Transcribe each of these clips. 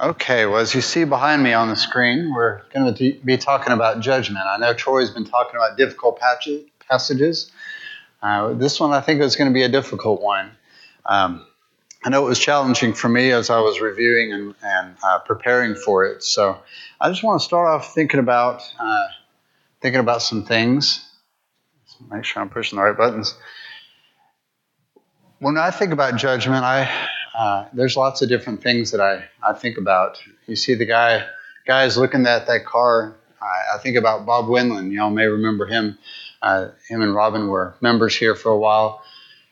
Okay, well, as you see behind me on the screen, we're going to be talking about judgment. I know Troy's been talking about difficult passages. Uh, this one I think is going to be a difficult one. Um, I know it was challenging for me as I was reviewing and, and uh, preparing for it. So I just want to start off thinking about uh, thinking about some things. Make sure I'm pushing the right buttons. When I think about judgment, I uh, there's lots of different things that I, I think about. You see the guy guys looking at that car. I, I think about Bob Winland. Y'all may remember him. Uh, him and Robin were members here for a while.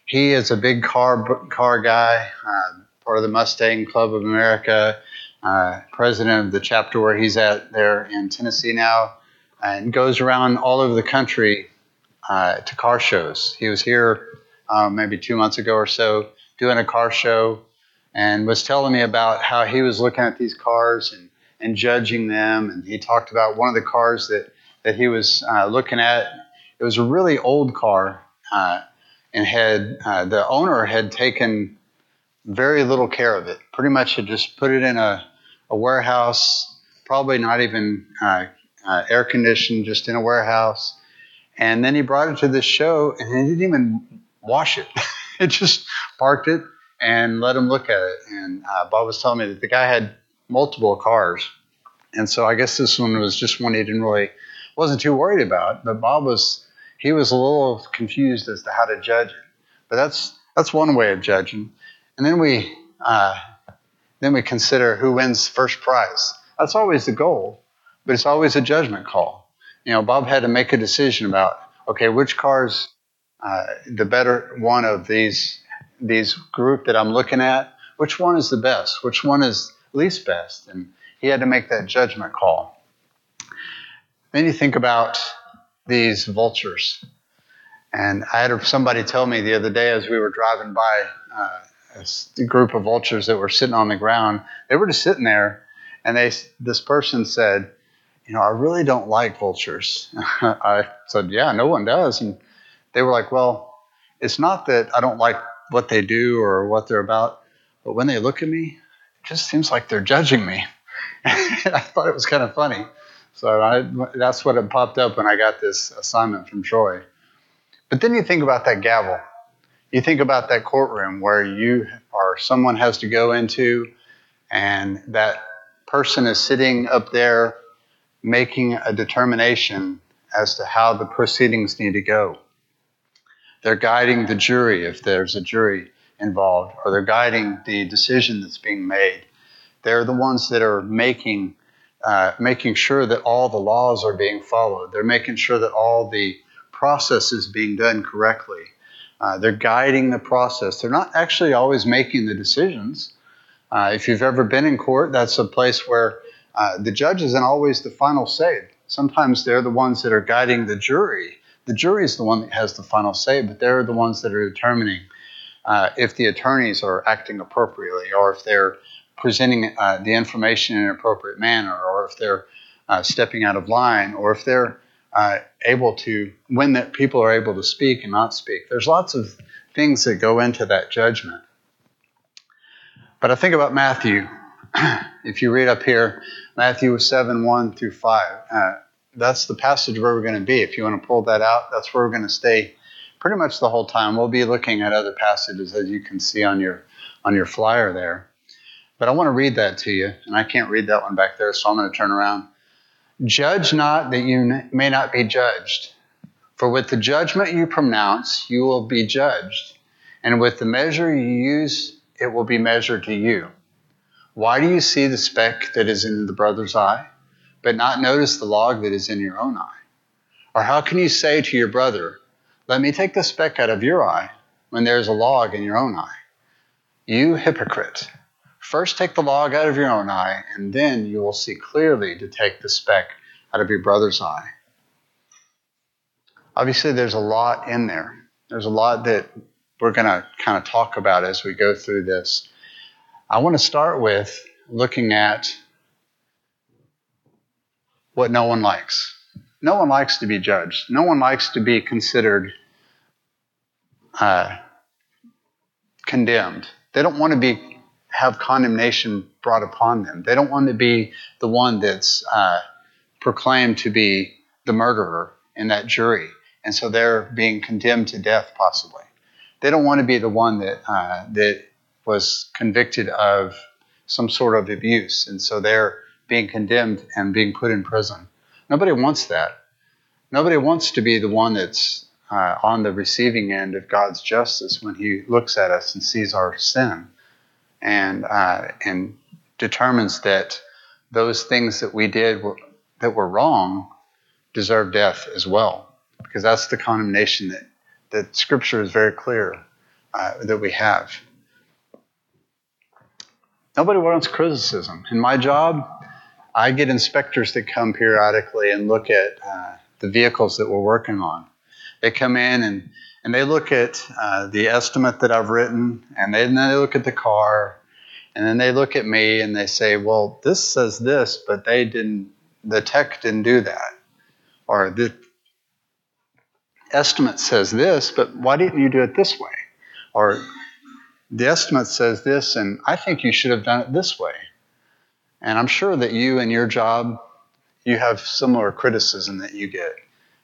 He is a big car car guy, uh, part of the Mustang Club of America, uh, president of the chapter where he's at there in Tennessee now, and goes around all over the country uh, to car shows. He was here maybe two months ago or so doing a car show and was telling me about how he was looking at these cars and, and judging them. And he talked about one of the cars that, that he was uh, looking at. It was a really old car, uh, and had uh, the owner had taken very little care of it. Pretty much had just put it in a, a warehouse, probably not even uh, uh, air conditioned, just in a warehouse. And then he brought it to this show, and he didn't even wash it. it just parked it and let him look at it. And uh, Bob was telling me that the guy had multiple cars, and so I guess this one was just one he didn't really wasn't too worried about. But Bob was he was a little confused as to how to judge it. But that's that's one way of judging. And then we uh, then we consider who wins first prize. That's always the goal, but it's always a judgment call. You know, Bob had to make a decision about okay, which car's uh, the better one of these these group that I'm looking at, which one is the best? Which one is least best? And he had to make that judgment call. Then you think about these vultures. And I had somebody tell me the other day as we were driving by uh, a group of vultures that were sitting on the ground. They were just sitting there, and they this person said, "You know, I really don't like vultures." I said, "Yeah, no one does." And they were like, "Well, it's not that I don't like what they do or what they're about. But when they look at me, it just seems like they're judging me. I thought it was kind of funny. So I, that's what it popped up when I got this assignment from Troy. But then you think about that gavel. You think about that courtroom where you or someone has to go into, and that person is sitting up there making a determination as to how the proceedings need to go. They're guiding the jury if there's a jury involved, or they're guiding the decision that's being made. They're the ones that are making uh, making sure that all the laws are being followed. They're making sure that all the process is being done correctly. Uh, they're guiding the process. They're not actually always making the decisions. Uh, if you've ever been in court, that's a place where uh, the judge isn't always the final say. Sometimes they're the ones that are guiding the jury the jury is the one that has the final say, but they're the ones that are determining uh, if the attorneys are acting appropriately or if they're presenting uh, the information in an appropriate manner or if they're uh, stepping out of line or if they're uh, able to, when that people are able to speak and not speak. There's lots of things that go into that judgment. But I think about Matthew. if you read up here, Matthew 7 1 through 5 uh, that's the passage where we're going to be. If you want to pull that out, that's where we're going to stay pretty much the whole time. We'll be looking at other passages as you can see on your on your flyer there. But I want to read that to you, and I can't read that one back there, so I'm going to turn around. Judge not that you may not be judged. For with the judgment you pronounce, you will be judged. And with the measure you use, it will be measured to you. Why do you see the speck that is in the brother's eye? But not notice the log that is in your own eye? Or how can you say to your brother, Let me take the speck out of your eye, when there is a log in your own eye? You hypocrite! First take the log out of your own eye, and then you will see clearly to take the speck out of your brother's eye. Obviously, there's a lot in there. There's a lot that we're going to kind of talk about as we go through this. I want to start with looking at what no one likes. No one likes to be judged. No one likes to be considered uh, condemned. They don't want to be have condemnation brought upon them. They don't want to be the one that's uh, proclaimed to be the murderer in that jury. And so they're being condemned to death, possibly. They don't want to be the one that, uh, that was convicted of some sort of abuse. And so they're being condemned and being put in prison. Nobody wants that. Nobody wants to be the one that's uh, on the receiving end of God's justice when He looks at us and sees our sin and uh, and determines that those things that we did were, that were wrong deserve death as well, because that's the condemnation that that Scripture is very clear uh, that we have. Nobody wants criticism. In my job, I get inspectors that come periodically and look at uh, the vehicles that we're working on. They come in and, and they look at uh, the estimate that I've written, and, they, and then they look at the car, and then they look at me and they say, "Well, this says this, but they didn't. The tech didn't do that, or the estimate says this, but why didn't you do it this way?" Or the estimate says this, and I think you should have done it this way. And I'm sure that you and your job, you have similar criticism that you get.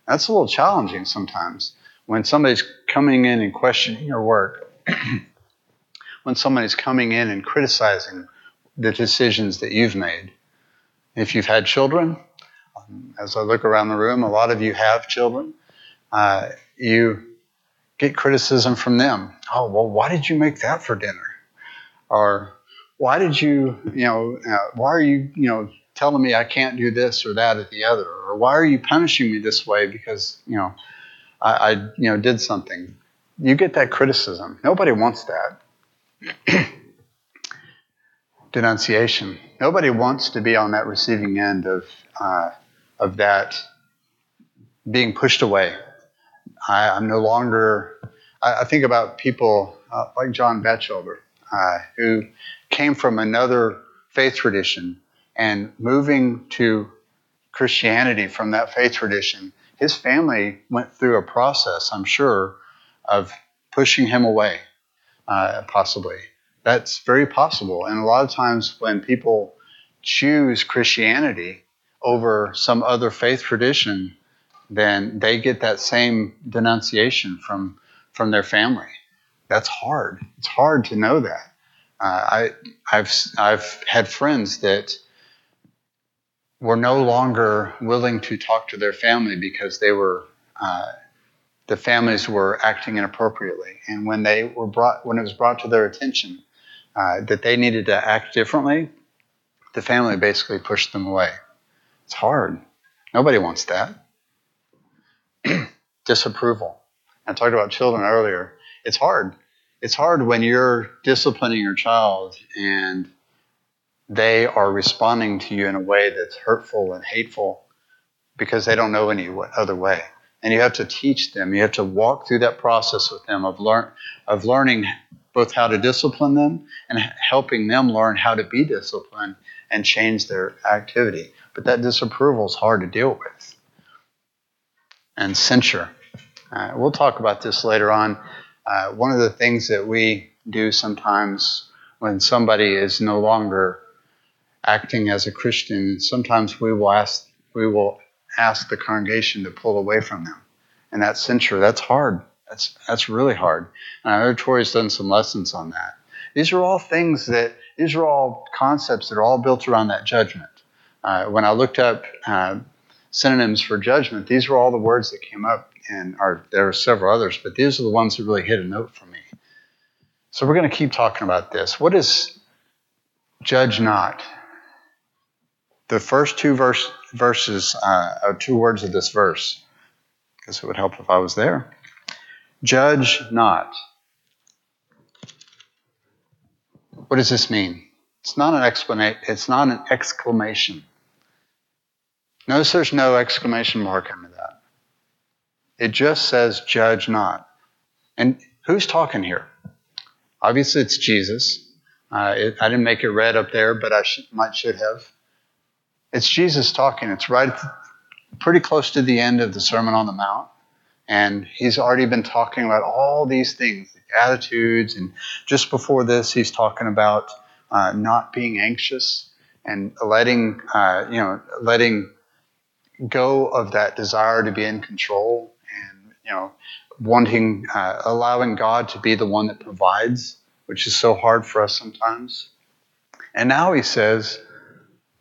That's a little challenging sometimes when somebody's coming in and questioning your work, when somebody's coming in and criticizing the decisions that you've made. If you've had children, um, as I look around the room, a lot of you have children. Uh, you get criticism from them. Oh, well, why did you make that for dinner? Or why did you, you know, uh, why are you, you know, telling me I can't do this or that or the other? Or why are you punishing me this way because, you know, I, I you know, did something? You get that criticism. Nobody wants that. Denunciation. Nobody wants to be on that receiving end of, uh, of that being pushed away I, am no longer, I, I, think about people uh, like John Batchelder, uh, who came from another faith tradition and moving to Christianity from that faith tradition. His family went through a process, I'm sure, of pushing him away, uh, possibly. That's very possible. And a lot of times when people choose Christianity over some other faith tradition, then they get that same denunciation from from their family. That's hard. It's hard to know that. I I've I've had friends that were no longer willing to talk to their family because they were uh, the families were acting inappropriately, and when they were brought when it was brought to their attention uh, that they needed to act differently, the family basically pushed them away. It's hard. Nobody wants that. disapproval. I talked about children earlier. It's hard. It's hard when you're disciplining your child and they are responding to you in a way that's hurtful and hateful because they don't know any other way. And you have to teach them. You have to walk through that process with them of learn of learning both how to discipline them and helping them learn how to be disciplined and change their activity. But that disapproval is hard to deal with and censure. Uh, we'll talk about this later on. Uh, one of the things that we do sometimes when somebody is no longer acting as a Christian, sometimes we will ask we will ask the congregation to pull away from them, and that censure that's hard. That's that's really hard. And I know Tori's done some lessons on that. These are all things that these are all concepts that are all built around that judgment. Uh, when I looked up uh, synonyms for judgment, these were all the words that came up, and are, there are several others, but these are the ones that really hit a note for me. So we're going to keep talking about this. What is judge not? The first two verse, verses, uh, or two words of this verse, because it would help if I was there. Judge not. What does this mean? It's not an explanation. It's not an exclamation. Notice there's no exclamation mark under. It just says, judge not. And who's talking here? Obviously, it's Jesus. Uh, it, I didn't make it red up there, but I should, might should have. It's Jesus talking. It's right pretty close to the end of the Sermon on the Mount. And he's already been talking about all these things, attitudes. And just before this, he's talking about uh, not being anxious and letting uh, you know letting go of that desire to be in control know wanting uh, allowing God to be the one that provides, which is so hard for us sometimes. And now he says,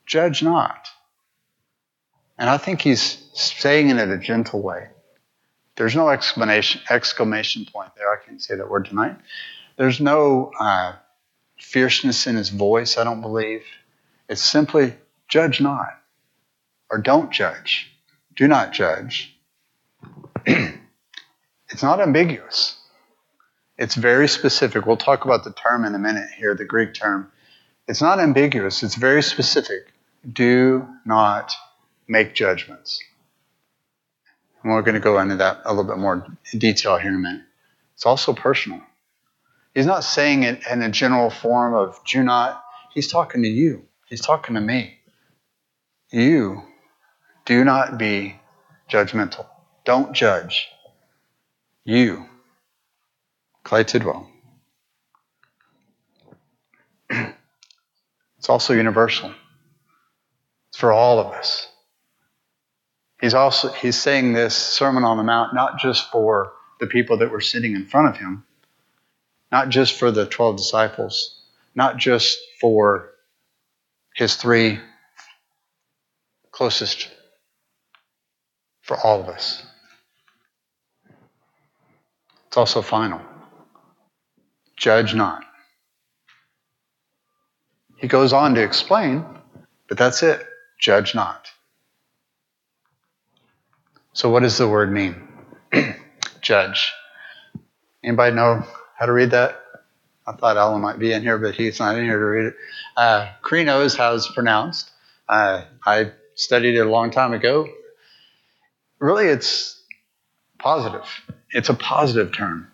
"Judge not." And I think he's saying it in a gentle way. There's no exclamation exclamation point there. I can't say that word tonight. There's no uh, fierceness in his voice. I don't believe. It's simply judge not, or don't judge. Do not judge. It's not ambiguous. It's very specific. We'll talk about the term in a minute here, the Greek term. It's not ambiguous. It's very specific. Do not make judgments. And we're going to go into that a little bit more detail here in a minute. It's also personal. He's not saying it in a general form of do not. He's talking to you. He's talking to me. You do not be judgmental. Don't judge. You. Clay Tidwell. It's also universal. It's for all of us. He's also he's saying this Sermon on the Mount not just for the people that were sitting in front of him, not just for the 12 disciples, not just for his three closest, for all of us. It's also final. Judge not. He goes on to explain, but that's it. Judge not. So, what does the word mean? Judge. Anybody know how to read that? I thought Alan might be in here, but he's not in here to read it. Uh, Krino is how it's pronounced. Uh, I studied it a long time ago. Really, it's positive. It's a positive term.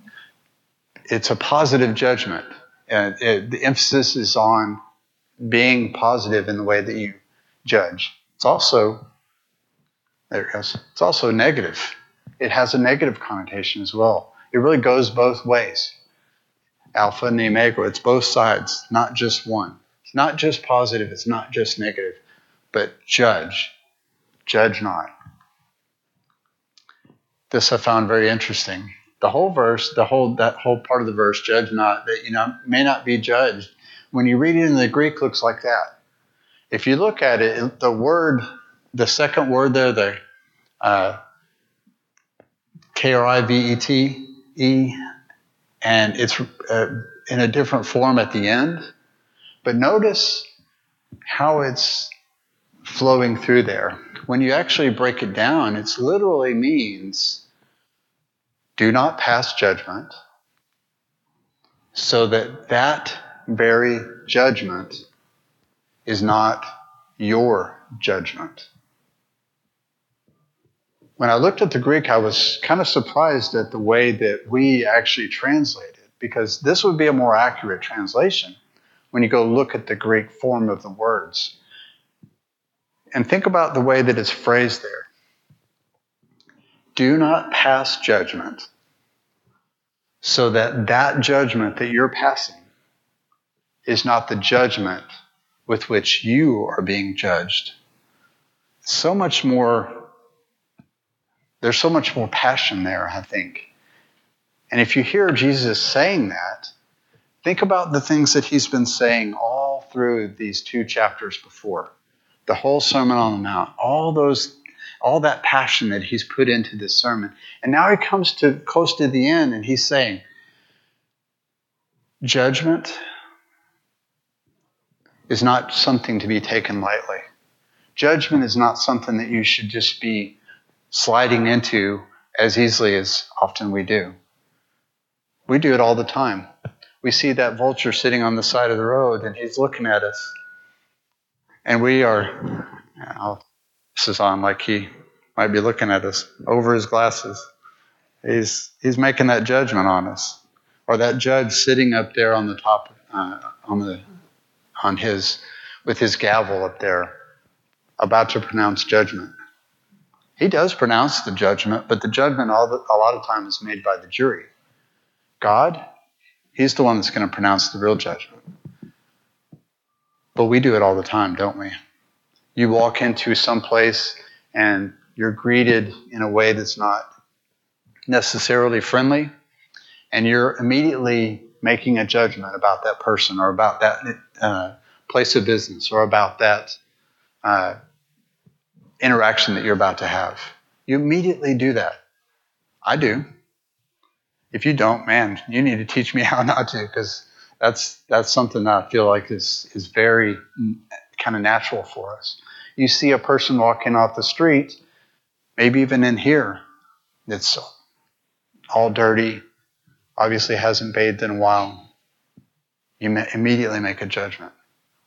It's a positive judgment. And it, the emphasis is on being positive in the way that you judge. It's also there it goes. It's also negative. It has a negative connotation as well. It really goes both ways. Alpha and the omega, it's both sides, not just one. It's not just positive, it's not just negative, but judge. Judge not. This I found very interesting. The whole verse, the whole that whole part of the verse, judge not, that you know may not be judged. When you read it in the Greek, looks like that. If you look at it, the word the second word there, the uh, K R I V E T E, and it's uh, in a different form at the end. But notice how it's flowing through there. When you actually break it down, it literally means do not pass judgment so that that very judgment is not your judgment when I looked at the Greek, I was kind of surprised at the way that we actually translate it, because this would be a more accurate translation when you go look at the Greek form of the words. And think about the way that it's phrased there. Do not pass judgment so that that judgment that you're passing is not the judgment with which you are being judged. So much more there's so much more passion there, I think. And if you hear Jesus saying that, think about the things that he's been saying all through these two chapters before. The whole Sermon on the Mount, all those all that passion that he's put into this sermon. And now he comes to close to the end and he's saying, judgment is not something to be taken lightly. Judgment is not something that you should just be sliding into as easily as often we do. We do it all the time. We see that vulture sitting on the side of the road and he's looking at us. And we are, this is on like he might be looking at us over his glasses. He's, he's making that judgment on us. Or that judge sitting up there on the top, uh, on the, on his, with his gavel up there, about to pronounce judgment. He does pronounce the judgment, but the judgment all the, a lot of times is made by the jury. God, He's the one that's going to pronounce the real judgment. But we do it all the time, don't we? You walk into some place and you're greeted in a way that's not necessarily friendly, and you're immediately making a judgment about that person or about that uh, place of business or about that uh, interaction that you're about to have. You immediately do that. I do. If you don't, man, you need to teach me how not to because that's that's something that I feel like is is very kind of natural for us. You see a person walking off the street, maybe even in here, that's all dirty, obviously hasn't bathed in a while. You immediately make a judgment.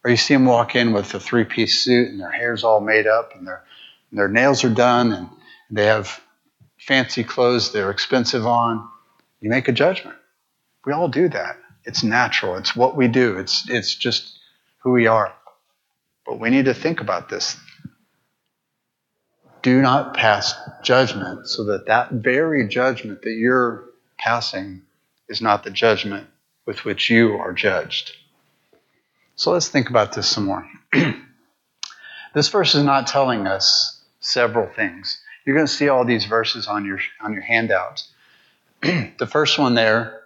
Or you see them walk in with a three piece suit and their hair's all made up and their, and their nails are done and they have fancy clothes they're expensive on. You make a judgment. We all do that. It's natural. It's what we do. It's, it's just who we are. But we need to think about this. Do not pass judgment so that that very judgment that you're passing is not the judgment with which you are judged. So let's think about this some more. this verse is not telling us several things. You're going to see all these verses on your on your handout. the first one there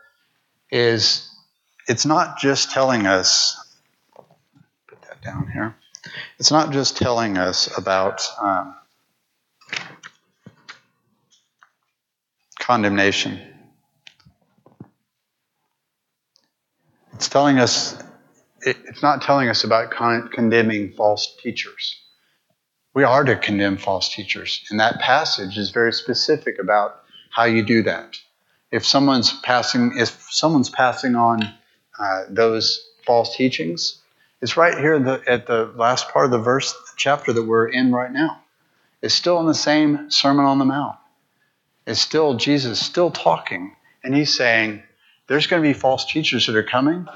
is it's not just telling us put that down here. It's not just telling us about um, condemnation. It's telling us it's not telling us about con- condemning false teachers. We are to condemn false teachers. And that passage is very specific about how you do that. If someone's passing, if someone's passing on uh, those false teachings, it's right here the, at the last part of the verse chapter that we're in right now. It's still in the same Sermon on the Mount. It's still Jesus still talking, and he's saying, "There's going to be false teachers that are coming,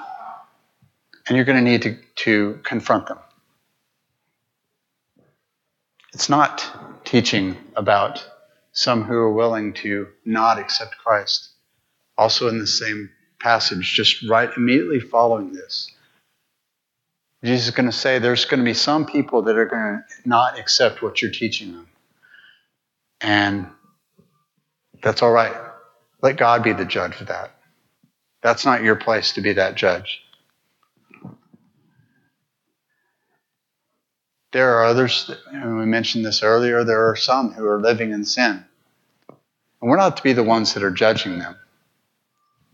and you're going to need to, to confront them. It's not teaching about some who are willing to not accept Christ. Also, in the same passage, just right immediately following this, Jesus is going to say there's going to be some people that are going to not accept what you're teaching them. And that's all right. Let God be the judge of that. That's not your place to be that judge. There are others, and we mentioned this earlier, there are some who are living in sin. And we're not to be the ones that are judging them.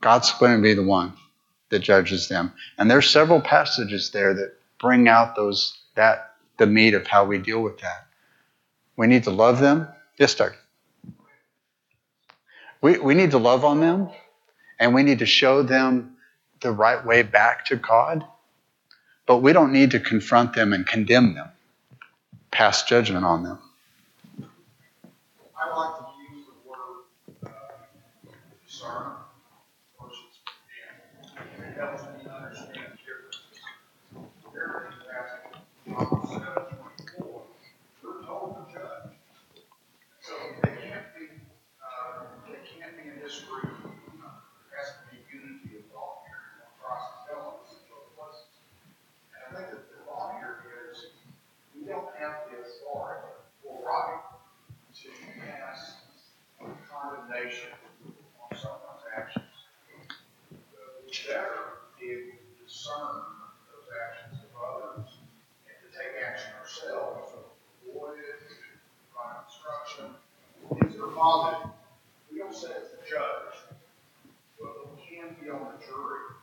God's going to be the one that judges them. And there's several passages there that bring out those that the meat of how we deal with that. We need to love them. Yes, start. We, we need to love on them and we need to show them the right way back to God. But we don't need to confront them and condemn them pass judgment on them. I like to use the word uh, discern versus It helps me understand differences. There is Proverbs 7 24. We're told to judge. So they can't be, uh, they can't be in this group. Uh, there has to be unity of thought here. Christ is telling us in both places. And I think that the thought here is we don't have the authority or right to pass condemnation on someone's actions. It's better if we discern those actions of others and to take action ourselves to avoid it, to provide instruction. Positive. We don't say it's the judge, but we can be on the jury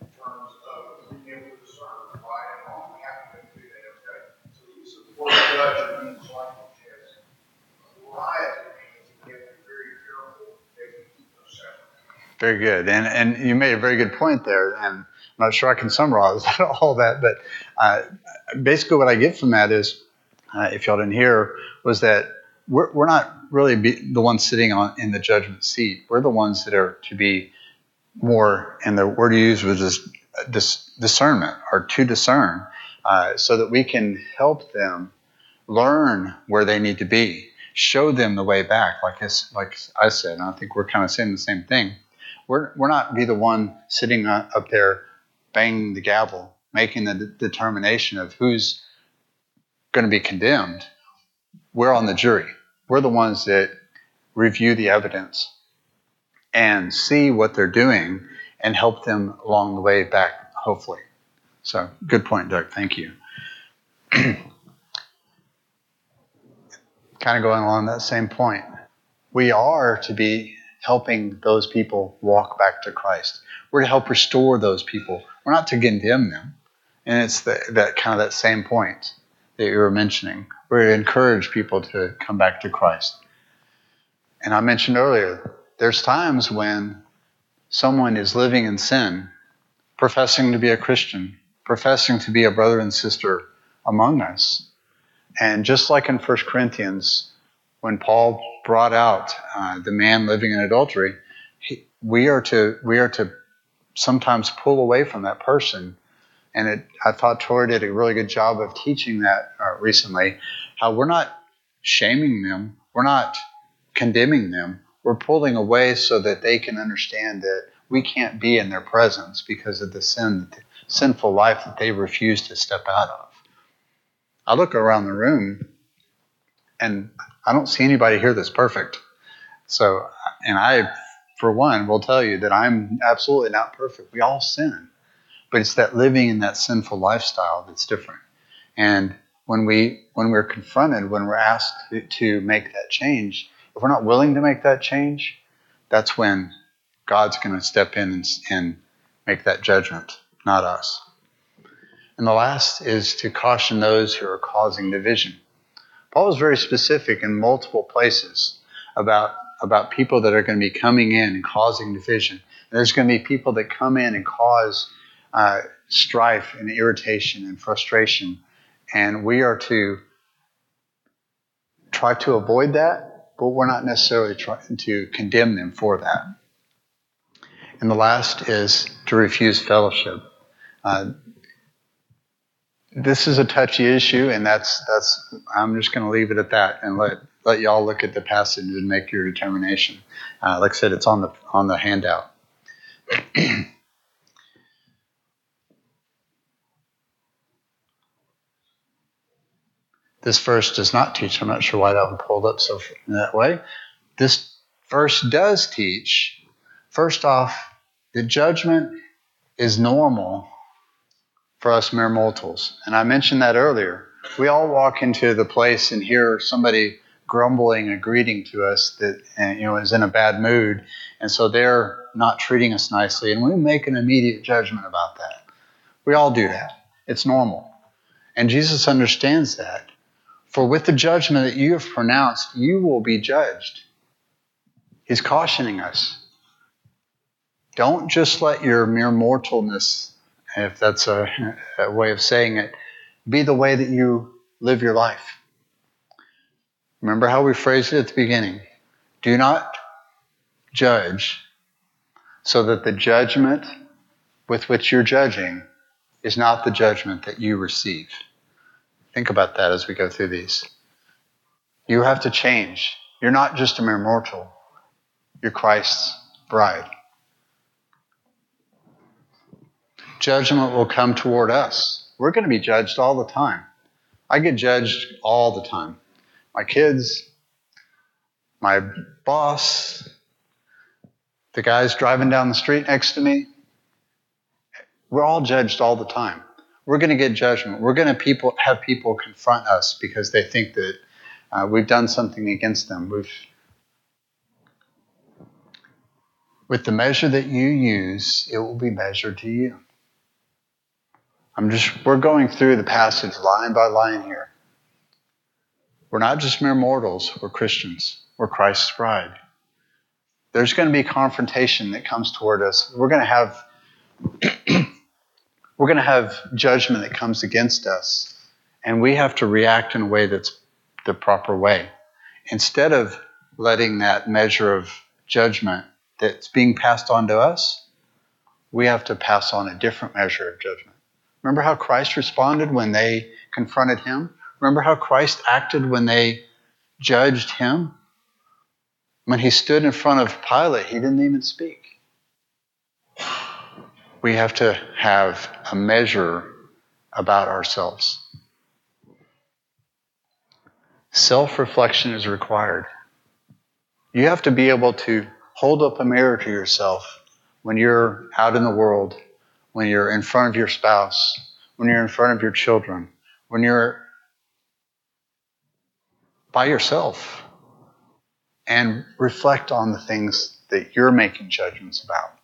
in terms of being able to discern right and wrong. We have to do that, okay? So the use of the word judge English language has a variety of meanings. We to be very careful making those separate. Very good. And, and you made a very good point there. And I'm not sure I can summarize all that, but uh, basically what I get from that is, uh, if y'all didn't hear, was that we're, we're not really the ones sitting on in the judgment seat. We're the ones that are to be more, and the word used was this, this discernment or to discern, uh, so that we can help them learn where they need to be, show them the way back. Like like I said, and I think we're kind of saying the same thing. We're we're not be the one sitting up there banging the gavel. making the de- determination of who's going to be condemned, we're on the jury. We're the ones that review the evidence and see what they're doing and help them along the way back, hopefully. So, good point, Doug. Thank you. kind of going along that same point. We are to be helping those people walk back to Christ. We're to help restore those people. We're not to condemn them. And it's the, that kind of that same point that you were mentioning. We're to encourage people to come back to Christ. And I mentioned earlier, there's times when someone is living in sin, professing to be a Christian, professing to be a brother and sister among us. And just like in 1 Corinthians, when Paul brought out uh, the man living in adultery, he, we are to we are to sometimes pull away from that person. And it, I thought Tori did a really good job of teaching that uh, recently. How we're not shaming them, we're not condemning them, we're pulling away so that they can understand that we can't be in their presence because of the sin, the sinful life that they refuse to step out of. I look around the room and I don't see anybody here that's perfect. So, and I, for one, will tell you that I'm absolutely not perfect. We all sin, but it's that living in that sinful lifestyle that's different. And when we when we're confronted, when we're asked to, make that change, if we're not willing to make that change, that's when God's going to step in and, and make that judgment, not us. And the last is to caution those who are causing division. Paul is very specific in multiple places about, about people that are going to be coming in and causing division. And there's going to be people that come in and cause uh, strife and irritation and frustration. And we are to try to avoid that, but we're not necessarily trying to condemn them for that. And the last is to refuse fellowship. Uh, this is a touchy issue, and that's that's. I'm just going to leave it at that and let let y'all look at the passage and make your determination. Uh, like I said, it's on the on the handout. this verse does not teach. I'm not sure why that one pulled up so in that way. This verse does teach. First off, the judgment is normal for us mere mortals. And I mentioned that earlier. We all walk into the place and hear somebody grumbling and greeting to us that eh, you know is in a bad mood, and so they're not treating us nicely, and we make an immediate judgment about that. We all do that. It's normal. And Jesus understands that. For with the judgment that you have pronounced, you will be judged. He's cautioning us. Don't just let your mere mortalness if that's a, a way of saying it, be the way that you live your life. Remember how we phrased it at the beginning. Do not judge so that the judgment with which you're judging is not the judgment that you receive. Think about that as we go through these. You have to change. You're not just a mere mortal, you're Christ's bride. judgment will come toward us. We're going to be judged all the time. I get judged all the time. My kids, my boss, the guys driving down the street next to me. We're all judged all the time. We're going to get judgment. We're going to people have people confront us because they think that uh, we've done something against them. We've with the measure that you use, it will be measured to you. I'm just, we're going through the passage line by line here. We're not just mere mortals, we're Christians. We're Christ's bride. There's going to be confrontation that comes toward us. We're going to have we're going to have judgment that comes against us, and we have to react in a way that's the proper way. Instead of letting that measure of judgment that's being passed on to us, we have to pass on a different measure of judgment. Remember how Christ responded when they confronted him? Remember how Christ acted when they judged him? When he stood in front of Pilate, he didn't even speak. We have to have a measure about ourselves. Self reflection is required. You have to be able to hold up a mirror to yourself when you're out in the world, when you're in front of your spouse, when you're in front of your children, when you're by yourself, and reflect on the things that you're making judgments about.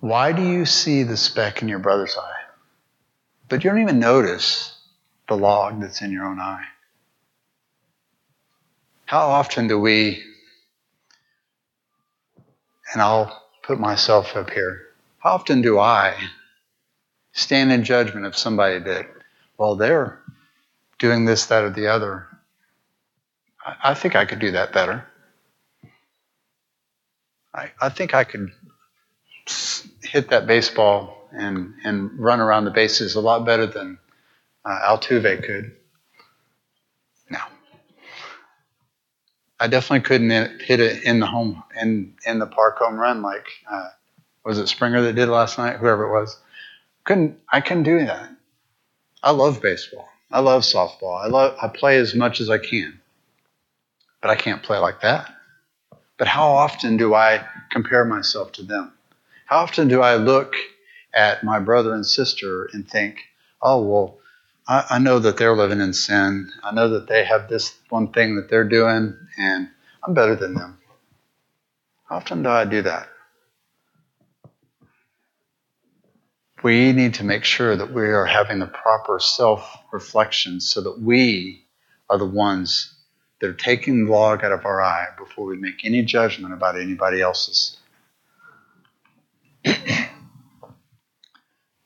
Why do you see the speck in your brother's eye, but you don't even notice the log that's in your own eye? How often do we, and I'll put myself up here, how often do I stand in judgment of somebody that, well, they're doing this, that, or the other? I, I think I could do that better. I, I think I could hit that baseball and, and run around the bases a lot better than uh, Altuve could. No. I definitely couldn't hit it in the home in in the park home run like uh, was it Springer that did last night? Whoever it was, couldn't I couldn't do that. I love baseball. I love softball. I love I play as much as I can, but I can't play like that. But how often do I compare myself to them? How often do I look at my brother and sister and think, oh well, I, I know that they're living in sin. I know that they have this one thing that they're doing, and I'm better than them. How often do I do that? We need to make sure that we are having the proper self reflection so that we are the ones that are taking the log out of our eye before we make any judgment about anybody else's.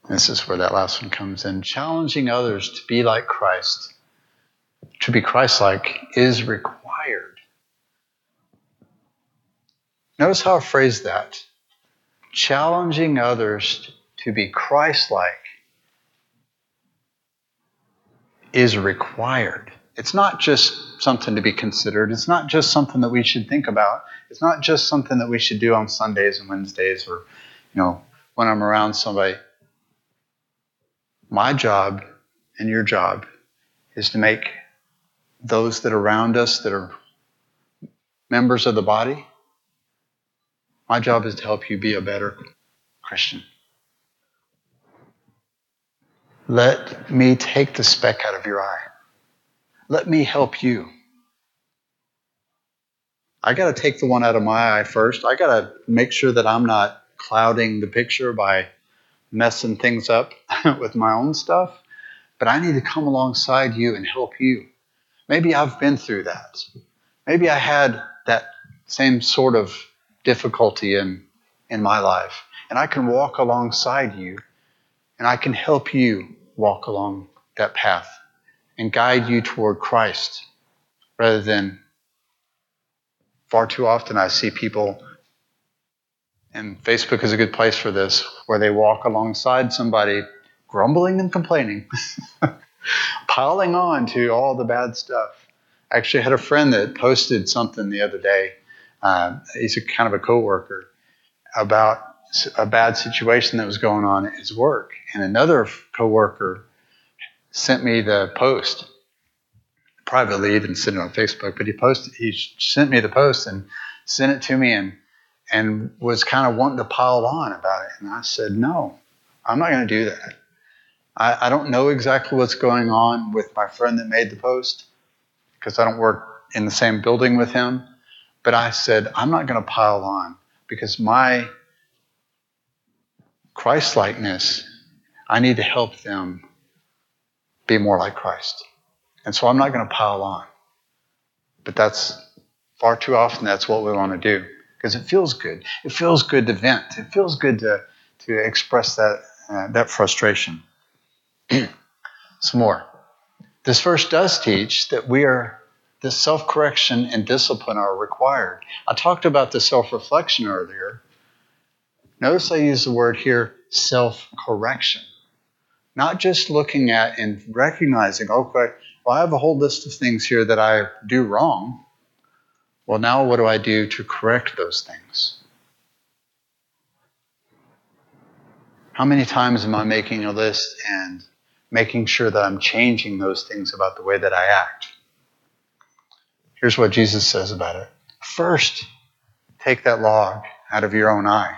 This is where that last one comes in. Challenging others to be like Christ, to be Christ like, is required. Notice how I phrased that. Challenging others to be Christ like is required. It's not just something to be considered. It's not just something that we should think about. It's not just something that we should do on Sundays and Wednesdays or, you know, when I'm around somebody. My job and your job is to make those that are around us that are members of the body, my job is to help you be a better Christian. Let me take the speck out of your eye. Let me help you. I got to take the one out of my eye first. I got to make sure that I'm not clouding the picture by messing things up with my own stuff, but I need to come alongside you and help you. Maybe I've been through that. Maybe I had that same sort of difficulty in, in my life. And I can walk alongside you and I can help you walk along that path and guide you toward Christ rather than far too often I see people and Facebook is a good place for this, where they walk alongside somebody grumbling and complaining, piling on to all the bad stuff. I actually had a friend that posted something the other day. Uh, he's a kind of a coworker about a bad situation that was going on at his work, and another coworker sent me the post privately. He didn't send it on Facebook, but he posted. He sent me the post and sent it to me, and and was kind of wanting to pile on about it. And I said, no, I'm not going to do that. I, I, don't know exactly what's going on with my friend that made the post because I don't work in the same building with him. But I said, I'm not going to pile on because my Christ likeness, I need to help them be more like Christ. And so I'm not going to pile on. But that's far too often, that's what we want to do because it feels good. It feels good to vent. It feels good to, to express that, uh, that frustration. Some more. This verse does teach that we are, the self correction and discipline are required. I talked about the self reflection earlier. Notice I use the word here self correction. Not just looking at and recognizing, okay, well, I have a whole list of things here that I do wrong. Well, now what do I do to correct those things? How many times am I making a list and making sure that I'm changing those things about the way that I act? Here's what Jesus says about it. First, take that log out of your own eye.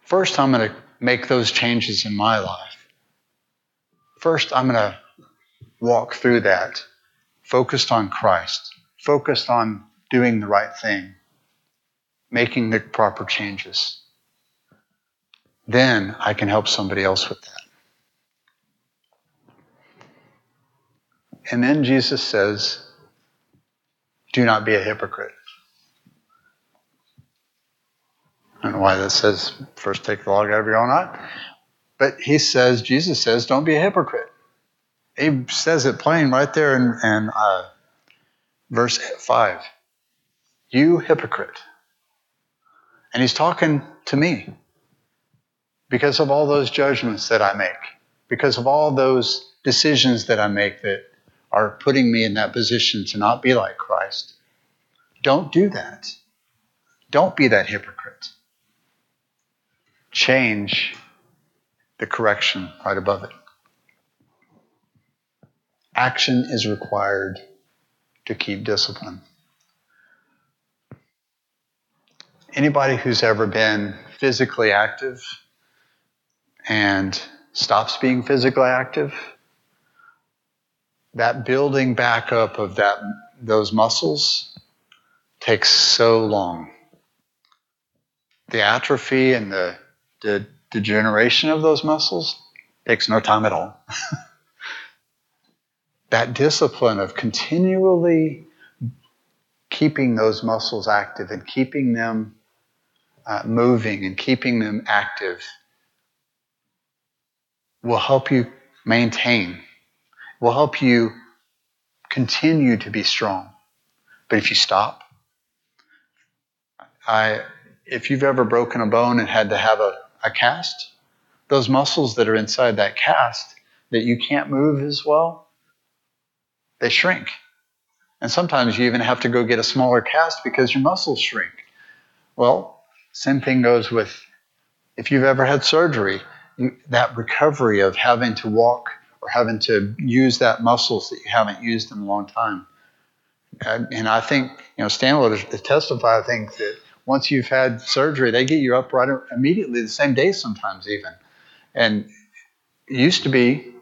First, I'm going to make those changes in my life. First, I'm going to walk through that focused on Christ, focused on doing the right thing, making the proper changes. Then I can help somebody else with that. And then Jesus says, Do not be a hypocrite. I don't know why that says first take the log out of your own eye. But he says, Jesus says, don't be a hypocrite. He says it plain right there in, in uh, verse 5. You hypocrite. And he's talking to me because of all those judgments that I make, because of all those decisions that I make that are putting me in that position to not be like Christ. Don't do that. Don't be that hypocrite. Change the correction right above it. Action is required to keep discipline. Anybody who's ever been physically active and stops being physically active, that building back up of that those muscles takes so long. The atrophy and the, the degeneration of those muscles takes no time at all. that discipline of continually keeping those muscles active and keeping them uh, moving and keeping them active will help you maintain, will help you continue to be strong. But if you stop, I, if you've ever broken a bone and had to have a, a cast, those muscles that are inside that cast that you can't move as well, they shrink. And sometimes you even have to go get a smaller cast because your muscles shrink. Well, same thing goes with if you've ever had surgery, you, that recovery of having to walk or having to use that muscles that you haven't used in a long time. And, and I think, you know, Stan will testify, I think that once you've had surgery, they get you up right immediately the same day sometimes even. And it used to be,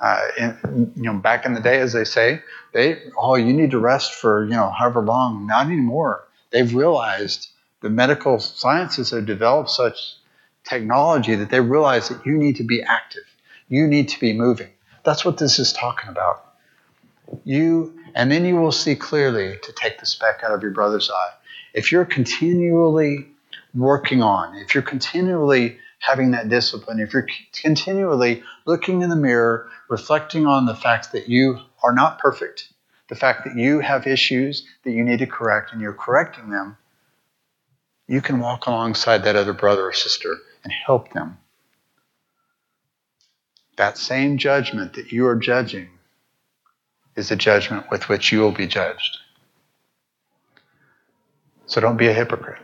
uh, in, you know, back in the day, as they say, they, oh, you need to rest for, you know, however long. Not anymore. They've realized the medical sciences have developed such technology that they realize that you need to be active. You need to be moving. That's what this is talking about. You, and then you will see clearly to take the speck out of your brother's eye. If you're continually working on, if you're continually having that discipline, if you're continually looking in the mirror, reflecting on the fact that you are not perfect, the fact that you have issues that you need to correct and you're correcting them, you can walk alongside that other brother or sister and help them. That same judgment that you are judging is the judgment with which you will be judged. So don't be a hypocrite.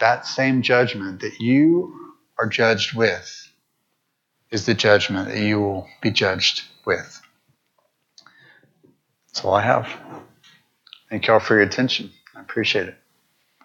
That same judgment that you are judged with is the judgment that you will be judged with. That's all I have. Thank y'all for your attention. I appreciate it.